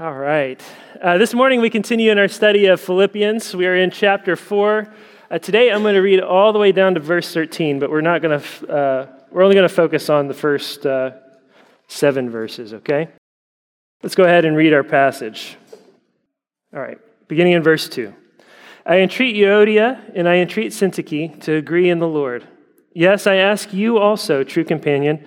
All right. Uh, this morning we continue in our study of Philippians. We are in chapter 4. Uh, today I'm going to read all the way down to verse 13, but we're not going to, uh, we're only going to focus on the first uh, seven verses, okay? Let's go ahead and read our passage. All right, beginning in verse 2. I entreat Euodia and I entreat Syntyche to agree in the Lord. Yes, I ask you also, true companion,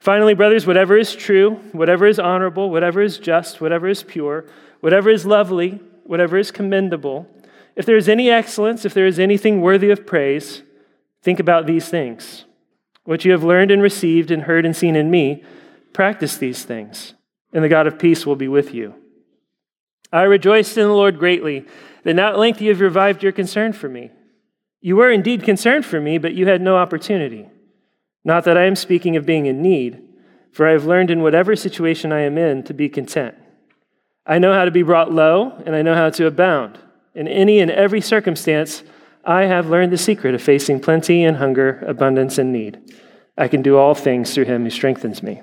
Finally, brothers, whatever is true, whatever is honorable, whatever is just, whatever is pure, whatever is lovely, whatever is commendable, if there is any excellence, if there is anything worthy of praise, think about these things. What you have learned and received and heard and seen in me, practice these things, and the God of peace will be with you. I rejoiced in the Lord greatly that now at length you have revived your concern for me. You were indeed concerned for me, but you had no opportunity. Not that I am speaking of being in need, for I have learned in whatever situation I am in to be content. I know how to be brought low, and I know how to abound. In any and every circumstance, I have learned the secret of facing plenty and hunger, abundance and need. I can do all things through him who strengthens me.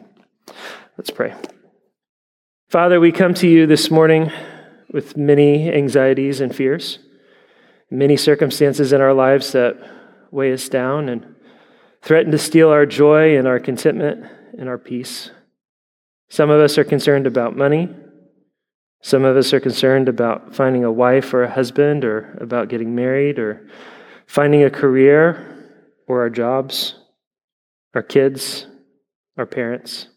Let's pray. Father, we come to you this morning with many anxieties and fears, many circumstances in our lives that weigh us down and threaten to steal our joy and our contentment and our peace. Some of us are concerned about money. Some of us are concerned about finding a wife or a husband or about getting married or finding a career or our jobs, our kids, our parents.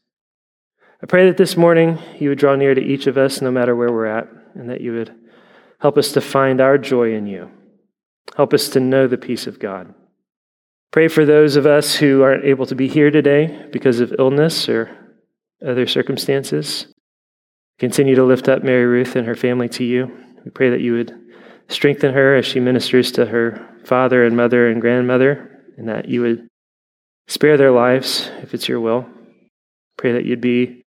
I pray that this morning you would draw near to each of us no matter where we're at and that you would help us to find our joy in you. Help us to know the peace of God. Pray for those of us who aren't able to be here today because of illness or other circumstances. Continue to lift up Mary Ruth and her family to you. We pray that you would strengthen her as she ministers to her father and mother and grandmother, and that you would spare their lives if it's your will. Pray that you'd be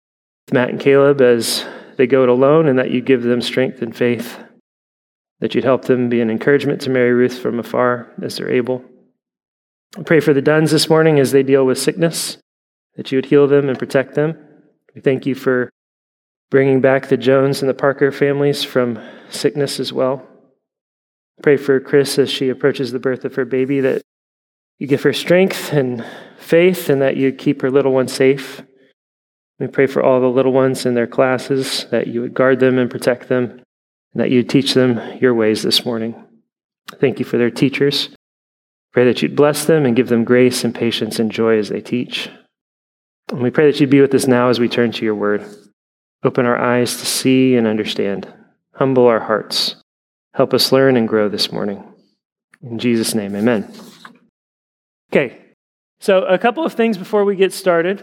with Matt and Caleb as they go it alone, and that you give them strength and faith, that you'd help them be an encouragement to Mary Ruth from afar as they're able. I pray for the Duns this morning as they deal with sickness, that you would heal them and protect them. We thank you for bringing back the Jones and the Parker families from sickness as well. Pray for Chris as she approaches the birth of her baby, that you give her strength and faith and that you keep her little one safe. We pray for all the little ones in their classes, that you would guard them and protect them, and that you teach them your ways this morning. Thank you for their teachers. Pray that you'd bless them and give them grace and patience and joy as they teach. And we pray that you'd be with us now as we turn to your word. Open our eyes to see and understand. Humble our hearts. Help us learn and grow this morning. In Jesus' name, amen. Okay, so a couple of things before we get started.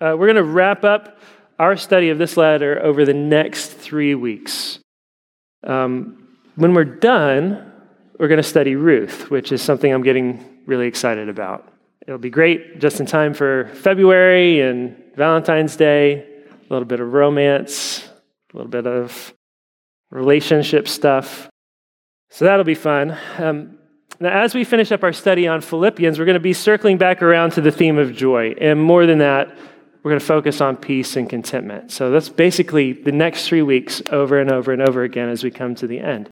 Uh, we're going to wrap up our study of this letter over the next three weeks. Um, when we're done, we're going to study Ruth, which is something I'm getting really excited about. It'll be great just in time for February and Valentine's Day, a little bit of romance, a little bit of relationship stuff. So that'll be fun. Um, now, as we finish up our study on Philippians, we're going to be circling back around to the theme of joy. And more than that, we're going to focus on peace and contentment. So that's basically the next three weeks over and over and over again as we come to the end.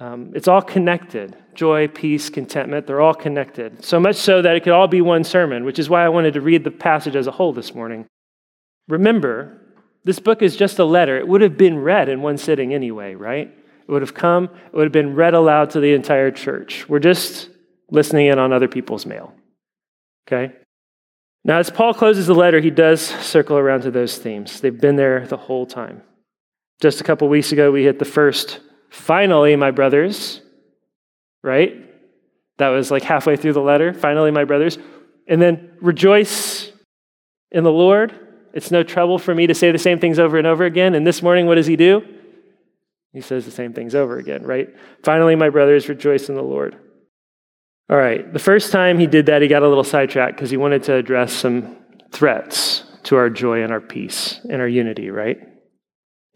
Um, it's all connected joy, peace, contentment, they're all connected. So much so that it could all be one sermon, which is why I wanted to read the passage as a whole this morning. Remember, this book is just a letter. It would have been read in one sitting anyway, right? It would have come, it would have been read aloud to the entire church. We're just listening in on other people's mail. Okay? Now, as Paul closes the letter, he does circle around to those themes. They've been there the whole time. Just a couple weeks ago, we hit the first Finally, my brothers, right? That was like halfway through the letter. Finally, my brothers. And then rejoice in the Lord. It's no trouble for me to say the same things over and over again. And this morning, what does he do? He says the same things over again, right? Finally, my brothers, rejoice in the Lord. All right, the first time he did that, he got a little sidetracked because he wanted to address some threats to our joy and our peace and our unity, right?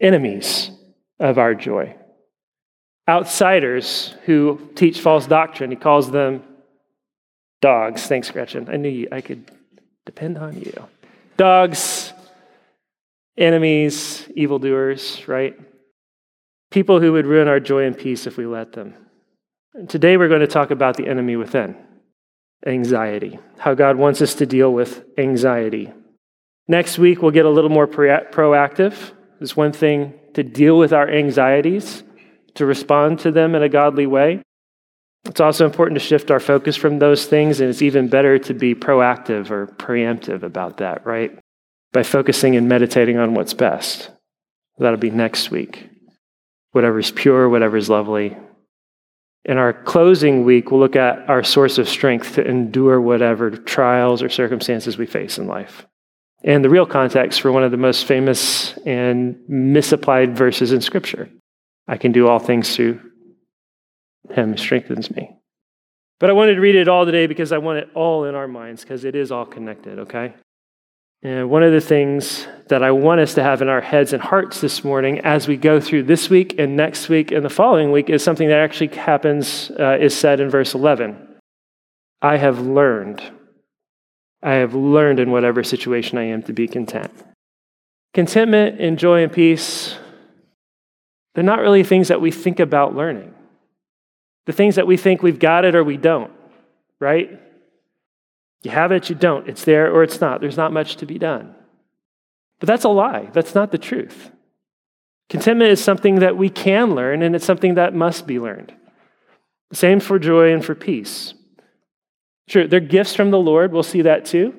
Enemies of our joy. Outsiders who teach false doctrine. He calls them dogs. Thanks, Gretchen. I knew you, I could depend on you. Dogs, enemies, evildoers, right? People who would ruin our joy and peace if we let them. And today we're going to talk about the enemy within anxiety, how God wants us to deal with anxiety. Next week, we'll get a little more proactive. It's one thing to deal with our anxieties, to respond to them in a godly way. It's also important to shift our focus from those things, and it's even better to be proactive or preemptive about that, right? By focusing and meditating on what's best. That'll be next week. Whatever's pure, whatever's lovely. In our closing week, we'll look at our source of strength to endure whatever trials or circumstances we face in life. And the real context for one of the most famous and misapplied verses in Scripture I can do all things through him strengthens me. But I wanted to read it all today because I want it all in our minds because it is all connected, okay? And one of the things that I want us to have in our heads and hearts this morning as we go through this week and next week and the following week is something that actually happens, uh, is said in verse 11. I have learned. I have learned in whatever situation I am to be content. Contentment and joy and peace, they're not really things that we think about learning. The things that we think we've got it or we don't, right? You have it, you don't. It's there or it's not. There's not much to be done. But that's a lie. That's not the truth. Contentment is something that we can learn, and it's something that must be learned. The Same for joy and for peace. Sure, they're gifts from the Lord. We'll see that too.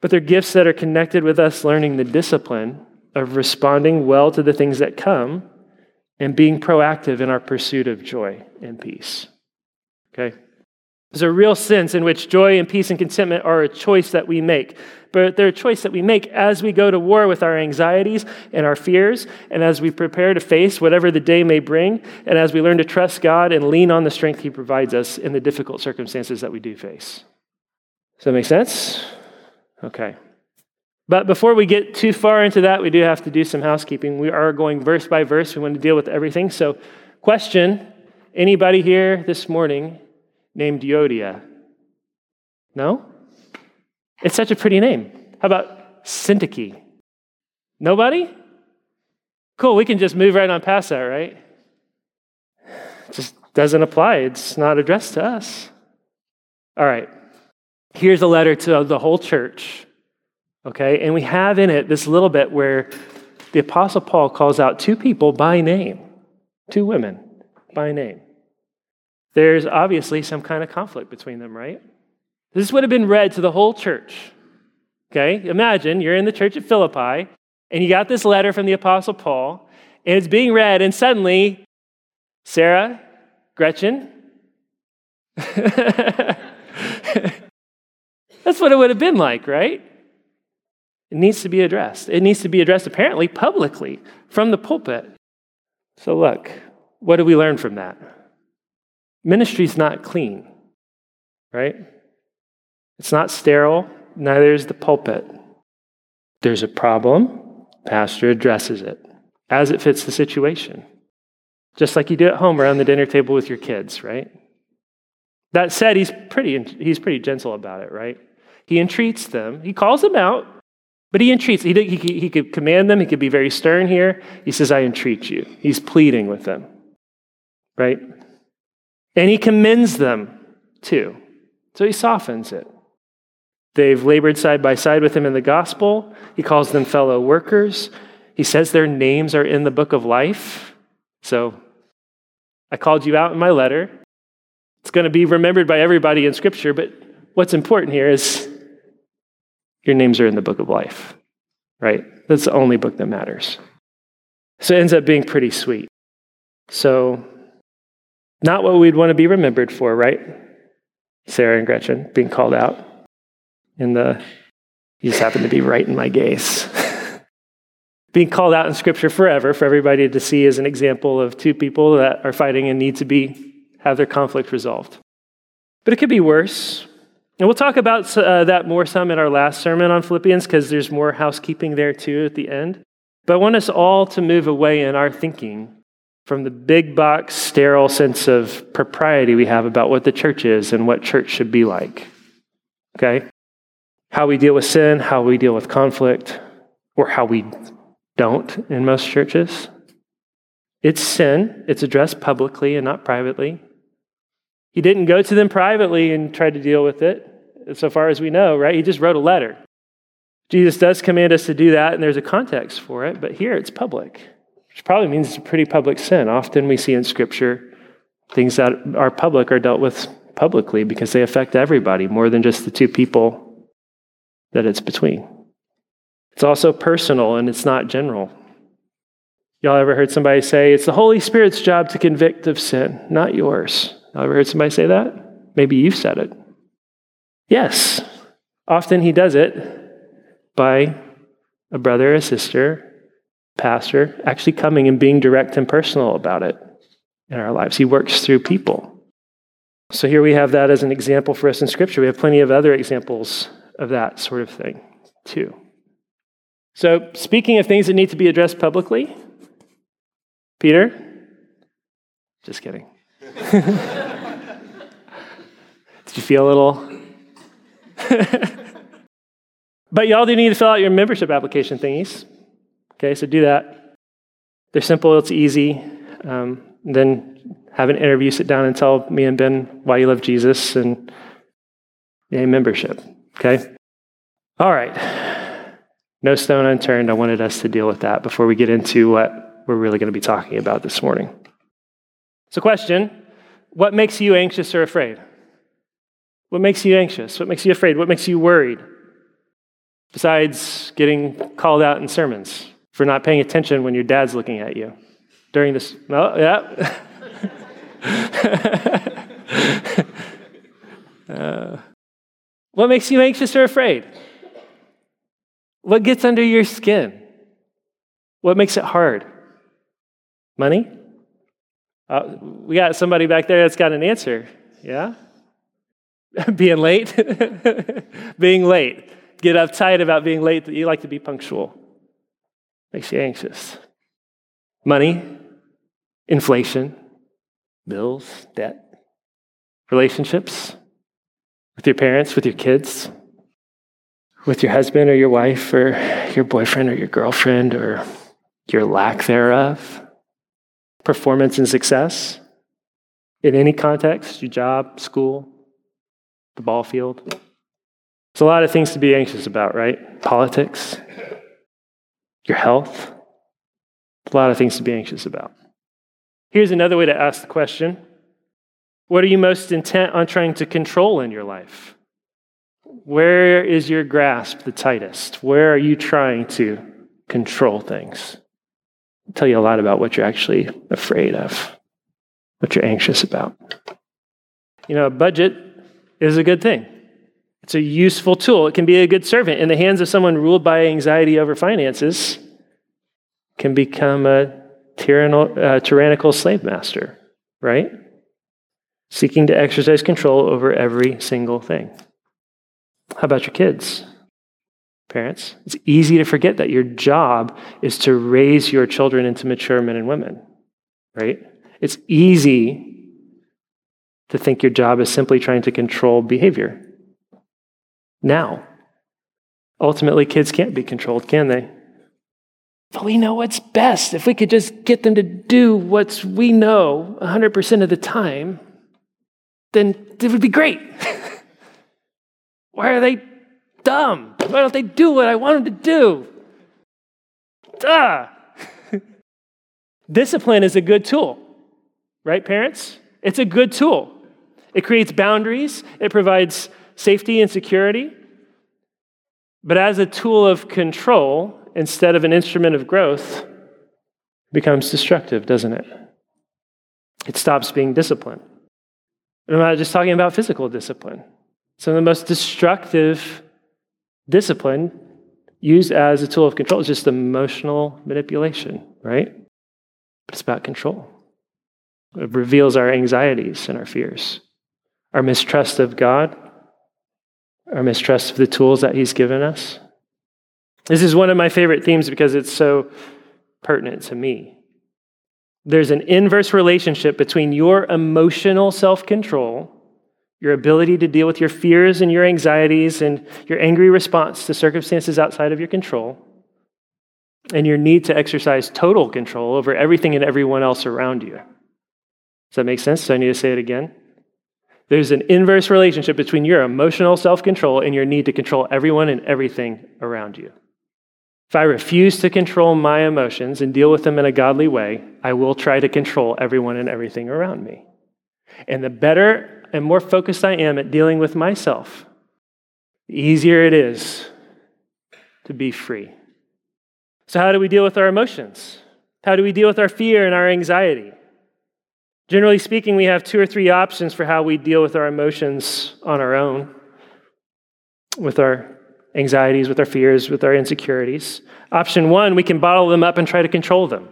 But they're gifts that are connected with us learning the discipline of responding well to the things that come and being proactive in our pursuit of joy and peace. Okay? There's a real sense in which joy and peace and contentment are a choice that we make. But they're a choice that we make as we go to war with our anxieties and our fears, and as we prepare to face whatever the day may bring, and as we learn to trust God and lean on the strength He provides us in the difficult circumstances that we do face. Does that make sense? Okay. But before we get too far into that, we do have to do some housekeeping. We are going verse by verse. We want to deal with everything. So, question anybody here this morning named Euodia? No? It's such a pretty name. How about Syntyche? Nobody? Cool, we can just move right on past that, right? It just doesn't apply. It's not addressed to us. All right. Here's a letter to the whole church Okay? And we have in it this little bit where the Apostle Paul calls out two people by name, two women by name. There's obviously some kind of conflict between them, right? This would have been read to the whole church. Okay? Imagine you're in the church at Philippi and you got this letter from the Apostle Paul and it's being read, and suddenly, Sarah, Gretchen, that's what it would have been like, right? It needs to be addressed. It needs to be addressed apparently publicly from the pulpit. So, look, what do we learn from that? Ministry's not clean, right? It's not sterile, neither is the pulpit. There's a problem, pastor addresses it as it fits the situation. Just like you do at home around the dinner table with your kids, right? That said, he's pretty, he's pretty gentle about it, right? He entreats them, he calls them out, but he entreats. He, he, he could command them. He could be very stern here. He says, I entreat you. He's pleading with them, right? And he commends them too. So he softens it. They've labored side by side with him in the gospel. He calls them fellow workers. He says their names are in the book of life. So I called you out in my letter. It's going to be remembered by everybody in Scripture, but what's important here is your names are in the book of life, right? That's the only book that matters. So it ends up being pretty sweet. So, not what we'd want to be remembered for, right? Sarah and Gretchen being called out in the You just happen to be right in my gaze. Being called out in Scripture forever for everybody to see as an example of two people that are fighting and need to be have their conflict resolved. But it could be worse. And we'll talk about uh, that more some in our last sermon on Philippians because there's more housekeeping there too at the end. But I want us all to move away in our thinking from the big box, sterile sense of propriety we have about what the church is and what church should be like. Okay? How we deal with sin, how we deal with conflict, or how we don't in most churches. It's sin, it's addressed publicly and not privately. He didn't go to them privately and try to deal with it, so far as we know, right? He just wrote a letter. Jesus does command us to do that, and there's a context for it, but here it's public, which probably means it's a pretty public sin. Often we see in Scripture things that are public are dealt with publicly because they affect everybody more than just the two people that it's between. It's also personal and it's not general. Y'all ever heard somebody say, it's the Holy Spirit's job to convict of sin, not yours? Ever heard somebody say that? Maybe you've said it. Yes, often he does it by a brother, a sister, pastor, actually coming and being direct and personal about it in our lives. He works through people. So here we have that as an example for us in Scripture. We have plenty of other examples of that sort of thing, too. So, speaking of things that need to be addressed publicly, Peter, just kidding. Did you feel a little? but y'all do need to fill out your membership application thingies. Okay, so do that. They're simple, it's easy. Um, then have an interview, sit down and tell me and Ben why you love Jesus and a membership. Okay? All right. No stone unturned. I wanted us to deal with that before we get into what we're really going to be talking about this morning. So, question What makes you anxious or afraid? What makes you anxious? What makes you afraid? What makes you worried? Besides getting called out in sermons for not paying attention when your dad's looking at you during this. No, yeah. uh, what makes you anxious or afraid? What gets under your skin? What makes it hard? Money? Uh, we got somebody back there that's got an answer. Yeah? being late, being late. Get uptight about being late you like to be punctual. Makes you anxious. Money, inflation, bills, debt, relationships with your parents, with your kids, with your husband or your wife or your boyfriend or your girlfriend or your lack thereof, performance and success in any context, your job, school, the ball field. It's a lot of things to be anxious about, right? Politics, your health, a lot of things to be anxious about. Here's another way to ask the question What are you most intent on trying to control in your life? Where is your grasp the tightest? Where are you trying to control things? Tell you a lot about what you're actually afraid of, what you're anxious about. You know, a budget is a good thing. It's a useful tool. It can be a good servant. In the hands of someone ruled by anxiety over finances, can become a uh, tyrannical slave master, right? Seeking to exercise control over every single thing. How about your kids? Parents, it's easy to forget that your job is to raise your children into mature men and women, right? It's easy to think your job is simply trying to control behavior. Now, ultimately, kids can't be controlled, can they? But we know what's best. If we could just get them to do what we know 100% of the time, then it would be great. Why are they dumb? Why don't they do what I want them to do? Duh! Discipline is a good tool, right, parents? It's a good tool. It creates boundaries, it provides safety and security. But as a tool of control, instead of an instrument of growth, it becomes destructive, doesn't it? It stops being discipline. I'm not just talking about physical discipline. Some of the most destructive Discipline, used as a tool of control, is just emotional manipulation, right? But it's about control. It reveals our anxieties and our fears, our mistrust of God, our mistrust of the tools that He's given us. This is one of my favorite themes because it's so pertinent to me. There's an inverse relationship between your emotional self control, your ability to deal with your fears and your anxieties and your angry response to circumstances outside of your control, and your need to exercise total control over everything and everyone else around you. Does that make sense? So I need to say it again. There's an inverse relationship between your emotional self control and your need to control everyone and everything around you. If I refuse to control my emotions and deal with them in a godly way, I will try to control everyone and everything around me. And the better and more focused I am at dealing with myself, the easier it is to be free. So, how do we deal with our emotions? How do we deal with our fear and our anxiety? Generally speaking, we have two or three options for how we deal with our emotions on our own, with our anxieties, with our fears, with our insecurities. Option one, we can bottle them up and try to control them,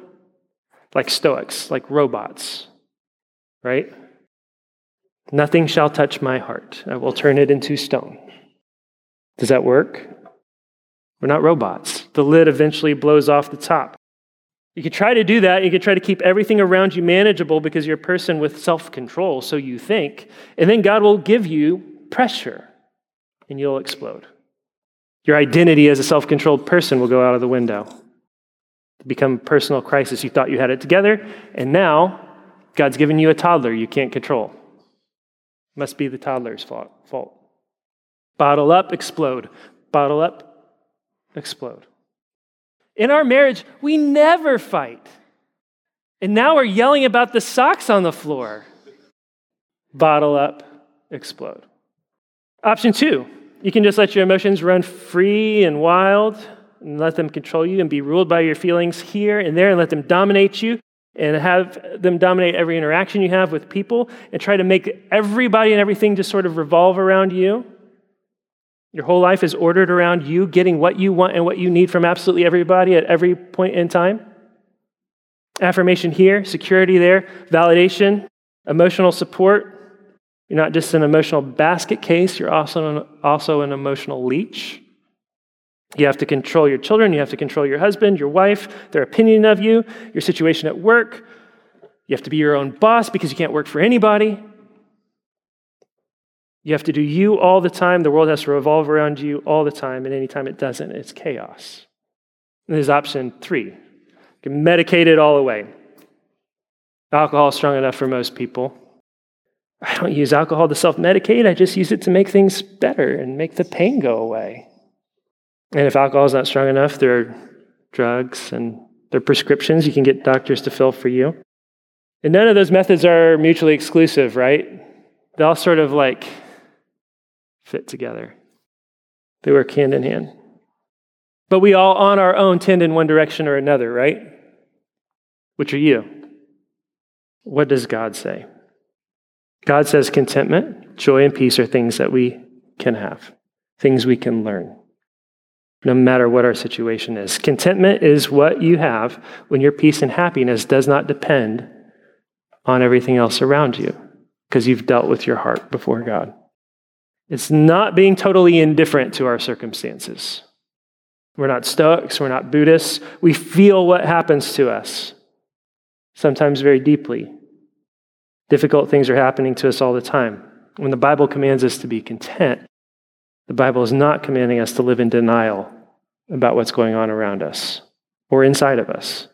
like Stoics, like robots, right? Nothing shall touch my heart. I will turn it into stone. Does that work? We're not robots. The lid eventually blows off the top. You could try to do that. You could try to keep everything around you manageable because you're a person with self control, so you think. And then God will give you pressure and you'll explode. Your identity as a self controlled person will go out of the window. Become a personal crisis. You thought you had it together, and now God's given you a toddler you can't control. Must be the toddler's fault. Bottle up, explode. Bottle up, explode. In our marriage, we never fight. And now we're yelling about the socks on the floor. Bottle up, explode. Option two, you can just let your emotions run free and wild and let them control you and be ruled by your feelings here and there and let them dominate you and have them dominate every interaction you have with people and try to make everybody and everything just sort of revolve around you. Your whole life is ordered around you getting what you want and what you need from absolutely everybody at every point in time. Affirmation here, security there, validation, emotional support, you're not just an emotional basket case, you're also an, also an emotional leech. You have to control your children, you have to control your husband, your wife, their opinion of you, your situation at work. You have to be your own boss because you can't work for anybody. You have to do you all the time. The world has to revolve around you all the time, and anytime it doesn't, it's chaos. And there's option three you can medicate it all away. Alcohol is strong enough for most people. I don't use alcohol to self medicate, I just use it to make things better and make the pain go away. And if alcohol is not strong enough, there are drugs and there are prescriptions you can get doctors to fill for you. And none of those methods are mutually exclusive, right? They all sort of like fit together, they work hand in hand. But we all, on our own, tend in one direction or another, right? Which are you? What does God say? God says contentment, joy, and peace are things that we can have, things we can learn, no matter what our situation is. Contentment is what you have when your peace and happiness does not depend on everything else around you because you've dealt with your heart before God. It's not being totally indifferent to our circumstances. We're not Stoics, we're not Buddhists. We feel what happens to us, sometimes very deeply. Difficult things are happening to us all the time. When the Bible commands us to be content, the Bible is not commanding us to live in denial about what's going on around us or inside of us.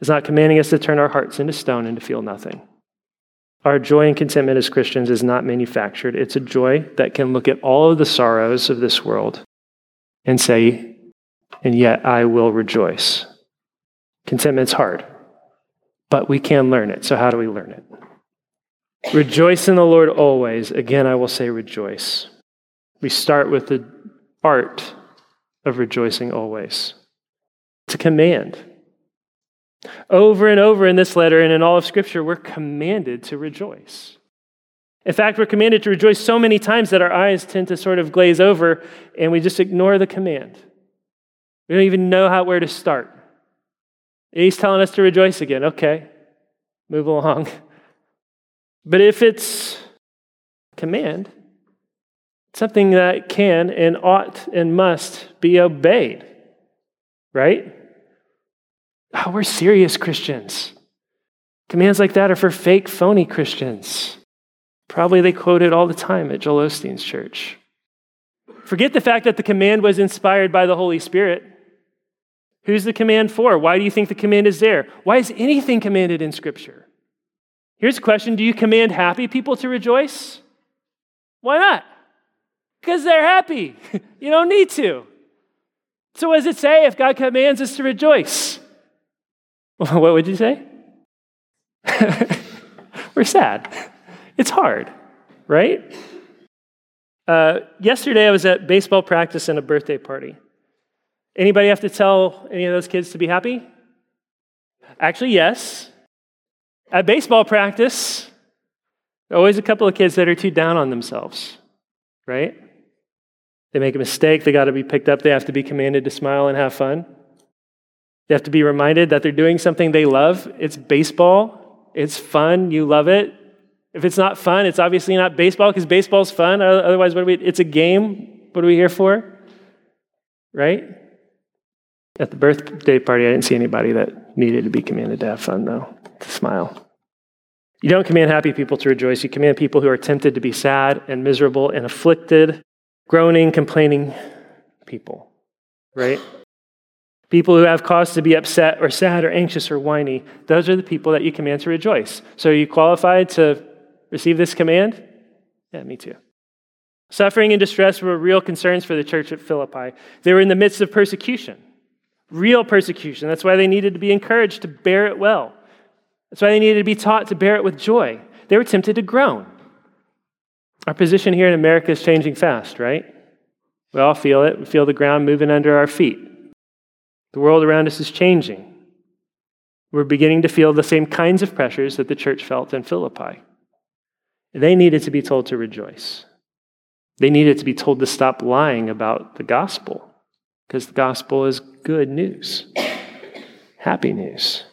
It's not commanding us to turn our hearts into stone and to feel nothing. Our joy and contentment as Christians is not manufactured. It's a joy that can look at all of the sorrows of this world and say, and yet I will rejoice. Contentment's hard, but we can learn it. So, how do we learn it? Rejoice in the Lord always. Again, I will say rejoice. We start with the art of rejoicing always. It's a command. Over and over in this letter and in all of Scripture, we're commanded to rejoice. In fact, we're commanded to rejoice so many times that our eyes tend to sort of glaze over and we just ignore the command. We don't even know how, where to start. He's telling us to rejoice again. Okay, move along. But if it's command, something that can and ought and must be obeyed, right? Oh, we're serious Christians. Commands like that are for fake, phony Christians. Probably they quote it all the time at Joel Osteen's church. Forget the fact that the command was inspired by the Holy Spirit. Who's the command for? Why do you think the command is there? Why is anything commanded in Scripture? Here's a question Do you command happy people to rejoice? Why not? Because they're happy. you don't need to. So, what does it say if God commands us to rejoice? What would you say? We're sad. It's hard, right? Uh, yesterday, I was at baseball practice and a birthday party. Anybody have to tell any of those kids to be happy? Actually, yes. At baseball practice, always a couple of kids that are too down on themselves, right? They make a mistake, they got to be picked up, they have to be commanded to smile and have fun. They have to be reminded that they're doing something they love. It's baseball, it's fun, you love it. If it's not fun, it's obviously not baseball because baseball's fun. Otherwise, what are we? It's a game. What are we here for? Right? At the birthday party, I didn't see anybody that needed to be commanded to have fun, though, to smile. You don't command happy people to rejoice. You command people who are tempted to be sad and miserable and afflicted, groaning, complaining people, right? People who have cause to be upset or sad or anxious or whiny, those are the people that you command to rejoice. So are you qualified to receive this command? Yeah, me too. Suffering and distress were real concerns for the church at Philippi. They were in the midst of persecution, real persecution. That's why they needed to be encouraged to bear it well. That's why they needed to be taught to bear it with joy. They were tempted to groan. Our position here in America is changing fast, right? We all feel it. We feel the ground moving under our feet. The world around us is changing. We're beginning to feel the same kinds of pressures that the church felt in Philippi. They needed to be told to rejoice. They needed to be told to stop lying about the gospel because the gospel is good news, happy news.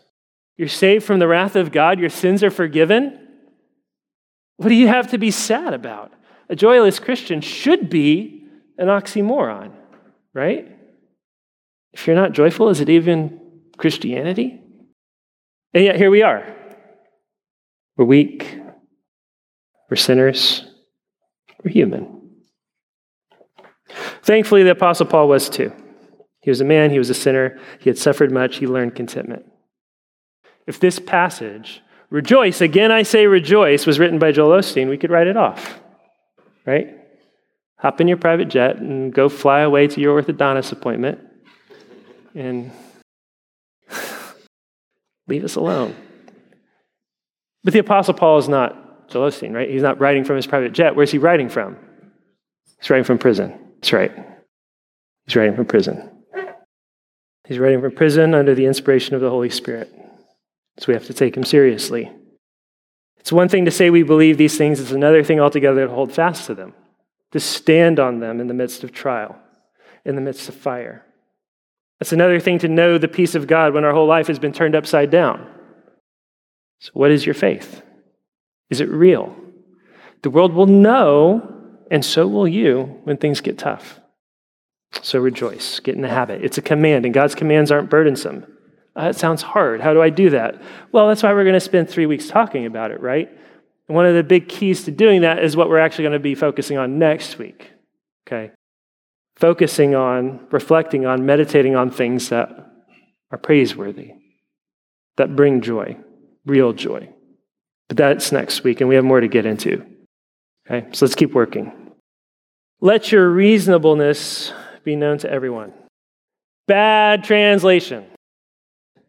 You're saved from the wrath of God, your sins are forgiven. What do you have to be sad about? A joyless Christian should be an oxymoron, right? If you're not joyful, is it even Christianity? And yet here we are. We're weak. We're sinners. We're human. Thankfully, the Apostle Paul was too. He was a man, he was a sinner, he had suffered much, he learned contentment. If this passage, rejoice, again I say rejoice, was written by Joel Osteen, we could write it off, right? Hop in your private jet and go fly away to your orthodontist appointment and leave us alone. But the Apostle Paul is not Joel Osteen, right? He's not writing from his private jet. Where's he writing from? He's writing from prison. That's right. He's writing from prison. He's writing from prison under the inspiration of the Holy Spirit. So we have to take him seriously. It's one thing to say we believe these things, it's another thing altogether to hold fast to them, to stand on them in the midst of trial, in the midst of fire. It's another thing to know the peace of God when our whole life has been turned upside down. So, what is your faith? Is it real? The world will know, and so will you when things get tough. So rejoice, get in the habit. It's a command, and God's commands aren't burdensome. Uh, it sounds hard. How do I do that? Well, that's why we're going to spend three weeks talking about it, right? And one of the big keys to doing that is what we're actually going to be focusing on next week. Okay? focusing on, reflecting on, meditating on things that are praiseworthy, that bring joy, real joy. But that's next week, and we have more to get into. Okay, so let's keep working. Let your reasonableness be known to everyone. Bad translation.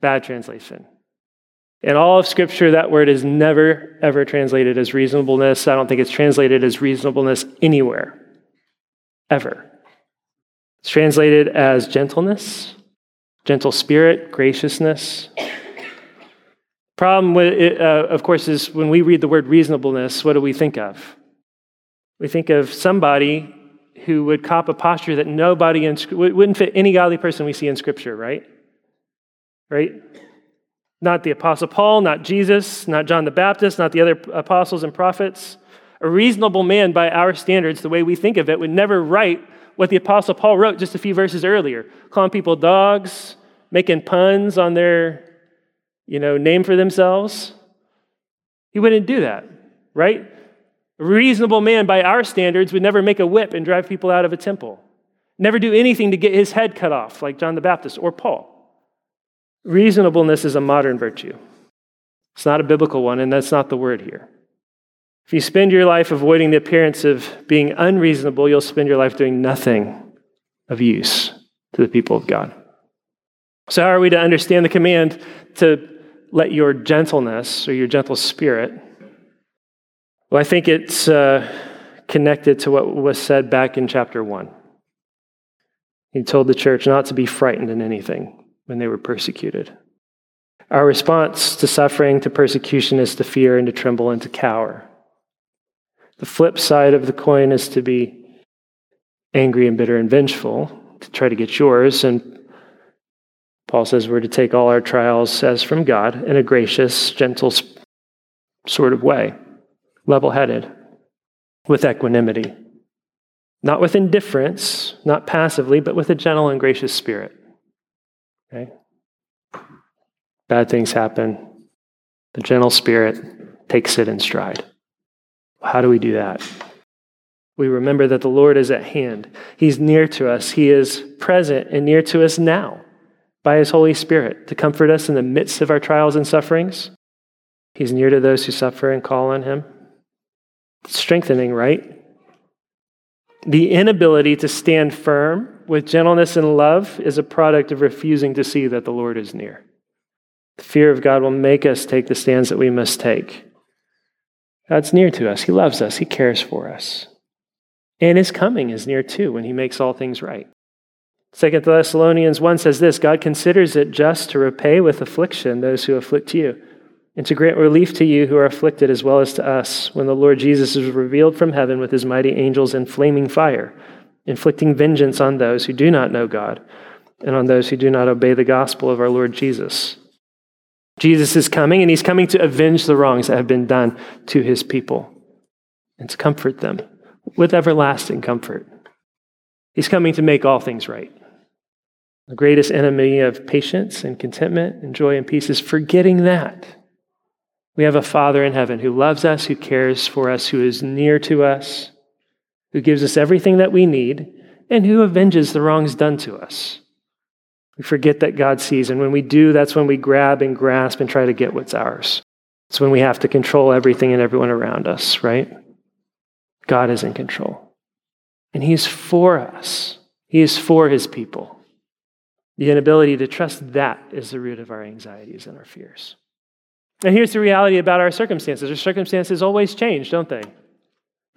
Bad translation. In all of Scripture, that word is never, ever translated as reasonableness. I don't think it's translated as reasonableness anywhere, ever. It's translated as gentleness, gentle spirit, graciousness. Problem, with it, uh, of course, is when we read the word reasonableness, what do we think of? We think of somebody who would cop a posture that nobody in, wouldn't fit any godly person we see in Scripture, right? Right? Not the Apostle Paul, not Jesus, not John the Baptist, not the other apostles and prophets. A reasonable man, by our standards, the way we think of it, would never write what the Apostle Paul wrote just a few verses earlier, calling people dogs, making puns on their you know, name for themselves. He wouldn't do that, right? A reasonable man, by our standards, would never make a whip and drive people out of a temple, never do anything to get his head cut off, like John the Baptist or Paul. Reasonableness is a modern virtue. It's not a biblical one, and that's not the word here. If you spend your life avoiding the appearance of being unreasonable, you'll spend your life doing nothing of use to the people of God. So, how are we to understand the command to let your gentleness or your gentle spirit? Well, I think it's uh, connected to what was said back in chapter 1. He told the church not to be frightened in anything when they were persecuted. Our response to suffering, to persecution, is to fear and to tremble and to cower. The flip side of the coin is to be angry and bitter and vengeful, to try to get yours. And Paul says we're to take all our trials as from God in a gracious, gentle sort of way, level headed, with equanimity. Not with indifference, not passively, but with a gentle and gracious spirit. Okay? Bad things happen. The gentle spirit takes it in stride. How do we do that? We remember that the Lord is at hand. He's near to us. He is present and near to us now by His Holy Spirit to comfort us in the midst of our trials and sufferings. He's near to those who suffer and call on Him. It's strengthening, right? The inability to stand firm with gentleness and love is a product of refusing to see that the Lord is near. The fear of God will make us take the stands that we must take. God's near to us. He loves us. He cares for us. And his coming is near too when he makes all things right. Second Thessalonians 1 says this God considers it just to repay with affliction those who afflict you, and to grant relief to you who are afflicted as well as to us, when the Lord Jesus is revealed from heaven with his mighty angels in flaming fire inflicting vengeance on those who do not know God and on those who do not obey the gospel of our Lord Jesus. Jesus is coming, and he's coming to avenge the wrongs that have been done to his people and to comfort them with everlasting comfort. He's coming to make all things right. The greatest enemy of patience and contentment and joy and peace is forgetting that. We have a Father in heaven who loves us, who cares for us, who is near to us, who gives us everything that we need, and who avenges the wrongs done to us. We forget that God sees, and when we do, that's when we grab and grasp and try to get what's ours. It's when we have to control everything and everyone around us, right? God is in control. And He's for us, He is for His people. The inability to trust that is the root of our anxieties and our fears. And here's the reality about our circumstances our circumstances always change, don't they?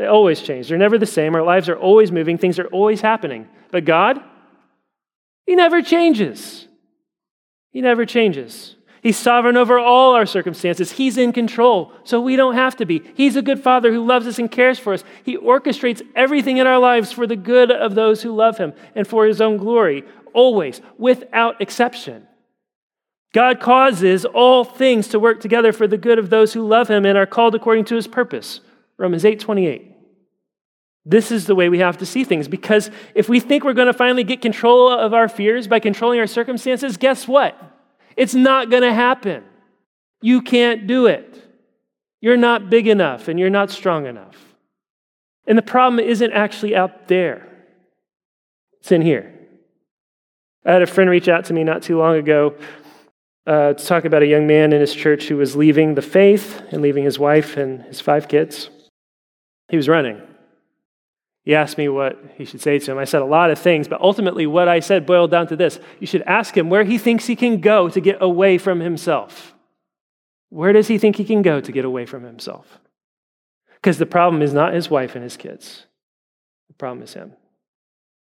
They always change. They're never the same. Our lives are always moving, things are always happening. But God, He never changes. He never changes. He's sovereign over all our circumstances. He's in control, so we don't have to be. He's a good father who loves us and cares for us. He orchestrates everything in our lives for the good of those who love Him and for His own glory, always, without exception. God causes all things to work together for the good of those who love Him and are called according to His purpose. Romans 8 28. This is the way we have to see things because if we think we're going to finally get control of our fears by controlling our circumstances, guess what? It's not going to happen. You can't do it. You're not big enough and you're not strong enough. And the problem isn't actually out there, it's in here. I had a friend reach out to me not too long ago uh, to talk about a young man in his church who was leaving the faith and leaving his wife and his five kids. He was running. He asked me what he should say to him. I said a lot of things, but ultimately, what I said boiled down to this you should ask him where he thinks he can go to get away from himself. Where does he think he can go to get away from himself? Because the problem is not his wife and his kids, the problem is him.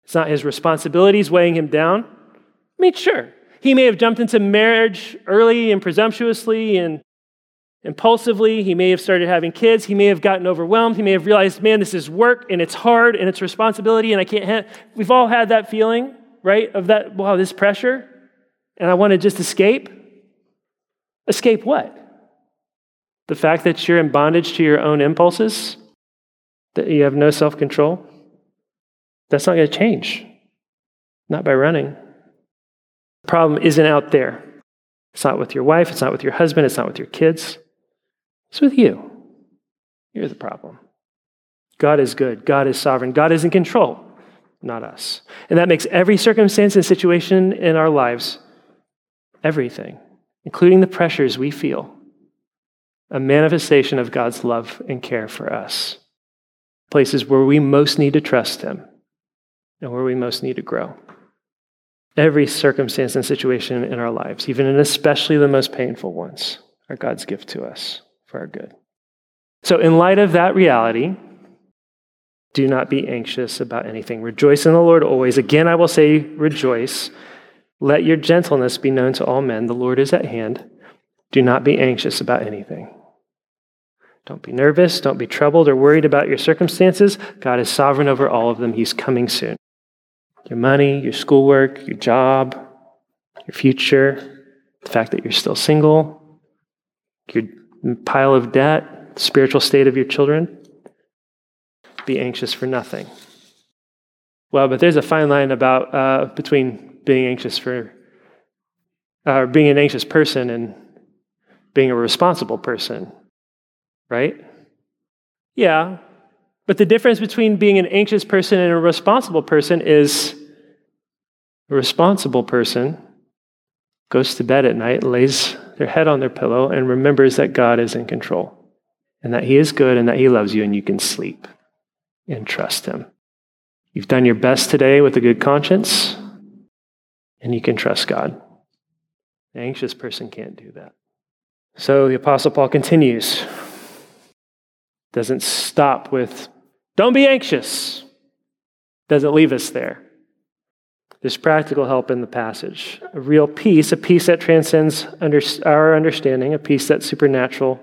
It's not his responsibilities weighing him down. I mean, sure, he may have jumped into marriage early and presumptuously and impulsively. He may have started having kids. He may have gotten overwhelmed. He may have realized, man, this is work and it's hard and it's responsibility and I can't. Ha-. We've all had that feeling, right? Of that, wow, this pressure, and I want to just escape. Escape what? The fact that you're in bondage to your own impulses, that you have no self control. That's not going to change. Not by running. The problem isn't out there. It's not with your wife, it's not with your husband, it's not with your kids. It's with you. You're the problem. God is good. God is sovereign. God is in control, not us. And that makes every circumstance and situation in our lives, everything, including the pressures we feel, a manifestation of God's love and care for us. Places where we most need to trust Him and where we most need to grow. Every circumstance and situation in our lives, even and especially the most painful ones, are God's gift to us for our good. So, in light of that reality, do not be anxious about anything. Rejoice in the Lord always. Again, I will say, rejoice. Let your gentleness be known to all men. The Lord is at hand. Do not be anxious about anything. Don't be nervous. Don't be troubled or worried about your circumstances. God is sovereign over all of them. He's coming soon. Your money, your schoolwork, your job, your future, the fact that you're still single, your pile of debt, spiritual state of your children. Be anxious for nothing. Well, but there's a fine line about uh, between being anxious for, uh, being an anxious person and being a responsible person right? Yeah. But the difference between being an anxious person and a responsible person is a responsible person goes to bed at night, lays their head on their pillow, and remembers that God is in control and that He is good and that He loves you, and you can sleep and trust Him. You've done your best today with a good conscience, and you can trust God. An anxious person can't do that. So the Apostle Paul continues doesn't stop with, don't be anxious. Doesn't leave us there. There's practical help in the passage. A real peace, a peace that transcends under, our understanding, a peace that's supernatural.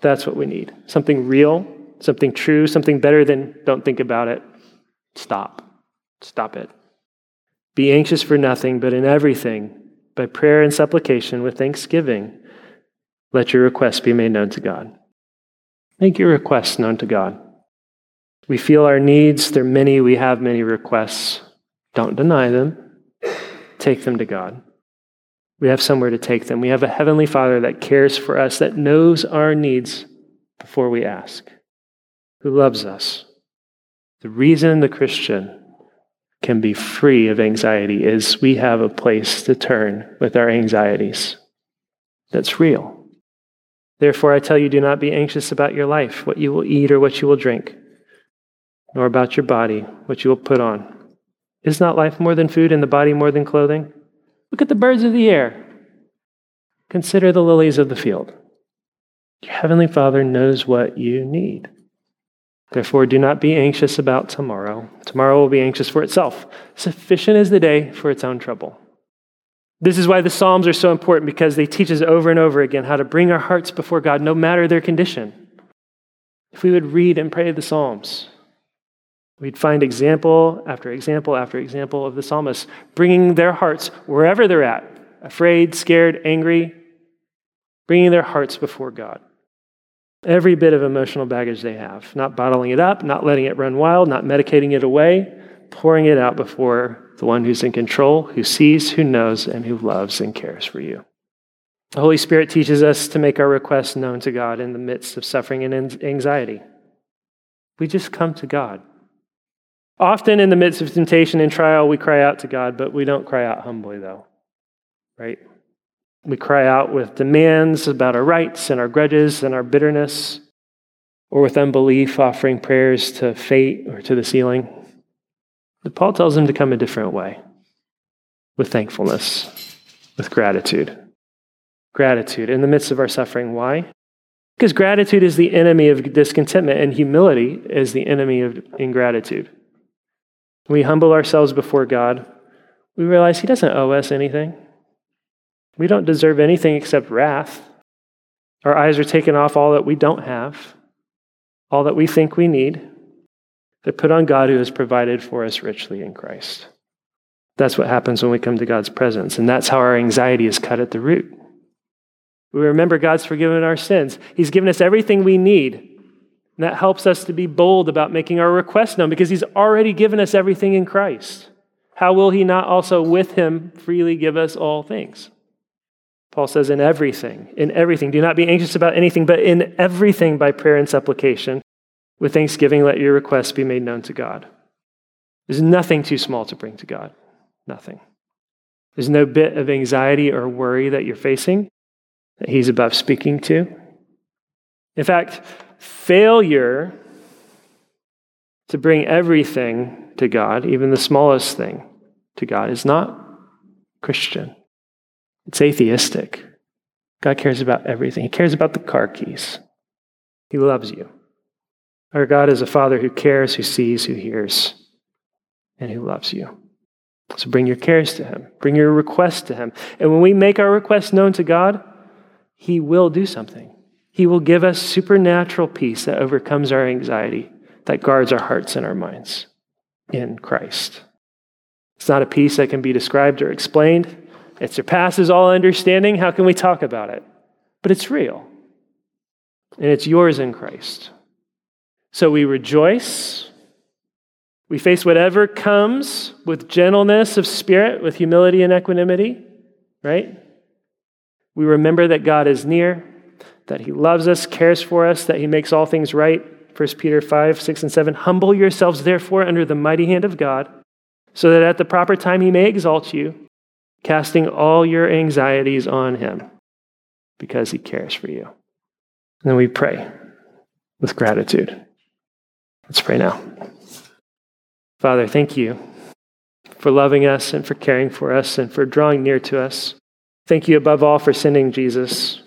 That's what we need. Something real, something true, something better than don't think about it. Stop. Stop it. Be anxious for nothing, but in everything, by prayer and supplication with thanksgiving, let your requests be made known to God. Make your requests known to God. We feel our needs, they're many, we have many requests. Don't deny them, take them to God. We have somewhere to take them. We have a Heavenly Father that cares for us, that knows our needs before we ask, who loves us. The reason the Christian can be free of anxiety is we have a place to turn with our anxieties that's real. Therefore, I tell you, do not be anxious about your life, what you will eat or what you will drink, nor about your body, what you will put on. Is not life more than food and the body more than clothing? Look at the birds of the air. Consider the lilies of the field. Your heavenly Father knows what you need. Therefore, do not be anxious about tomorrow. Tomorrow will be anxious for itself. Sufficient is the day for its own trouble. This is why the Psalms are so important because they teach us over and over again how to bring our hearts before God no matter their condition. If we would read and pray the Psalms, we'd find example after example after example of the psalmists bringing their hearts wherever they're at afraid, scared, angry bringing their hearts before God. Every bit of emotional baggage they have, not bottling it up, not letting it run wild, not medicating it away, pouring it out before the one who's in control, who sees, who knows, and who loves and cares for you. The Holy Spirit teaches us to make our requests known to God in the midst of suffering and anxiety. We just come to God. Often in the midst of temptation and trial, we cry out to God, but we don't cry out humbly, though, right? We cry out with demands about our rights and our grudges and our bitterness, or with unbelief, offering prayers to fate or to the ceiling. But Paul tells them to come a different way with thankfulness, with gratitude. Gratitude in the midst of our suffering. Why? Because gratitude is the enemy of discontentment, and humility is the enemy of ingratitude. We humble ourselves before God, we realize He doesn't owe us anything. We don't deserve anything except wrath. Our eyes are taken off all that we don't have, all that we think we need. They're put on God who has provided for us richly in Christ. That's what happens when we come to God's presence. And that's how our anxiety is cut at the root. We remember God's forgiven our sins. He's given us everything we need. And that helps us to be bold about making our request known because He's already given us everything in Christ. How will He not also with Him freely give us all things? Paul says, in everything, in everything. Do not be anxious about anything, but in everything by prayer and supplication. With thanksgiving, let your requests be made known to God. There's nothing too small to bring to God. Nothing. There's no bit of anxiety or worry that you're facing that He's above speaking to. In fact, failure to bring everything to God, even the smallest thing to God, is not Christian. It's atheistic. God cares about everything. He cares about the car keys. He loves you. Our God is a Father who cares, who sees, who hears, and who loves you. So bring your cares to Him, bring your requests to Him. And when we make our requests known to God, He will do something. He will give us supernatural peace that overcomes our anxiety, that guards our hearts and our minds in Christ. It's not a peace that can be described or explained. It surpasses all understanding. How can we talk about it? But it's real. And it's yours in Christ. So we rejoice. We face whatever comes with gentleness of spirit, with humility and equanimity, right? We remember that God is near, that He loves us, cares for us, that He makes all things right. 1 Peter 5, 6, and 7. Humble yourselves, therefore, under the mighty hand of God, so that at the proper time He may exalt you casting all your anxieties on Him because He cares for you. And then we pray with gratitude. Let's pray now. Father, thank you for loving us and for caring for us and for drawing near to us. Thank you above all for sending Jesus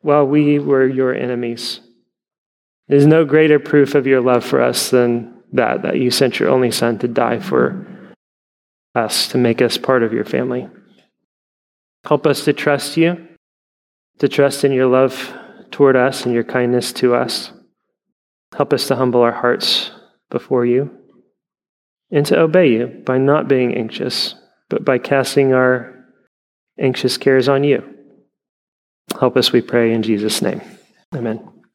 while we were your enemies. There's no greater proof of your love for us than that, that you sent your only Son to die for us, to make us part of your family. Help us to trust you, to trust in your love toward us and your kindness to us. Help us to humble our hearts before you and to obey you by not being anxious, but by casting our anxious cares on you. Help us, we pray, in Jesus' name. Amen.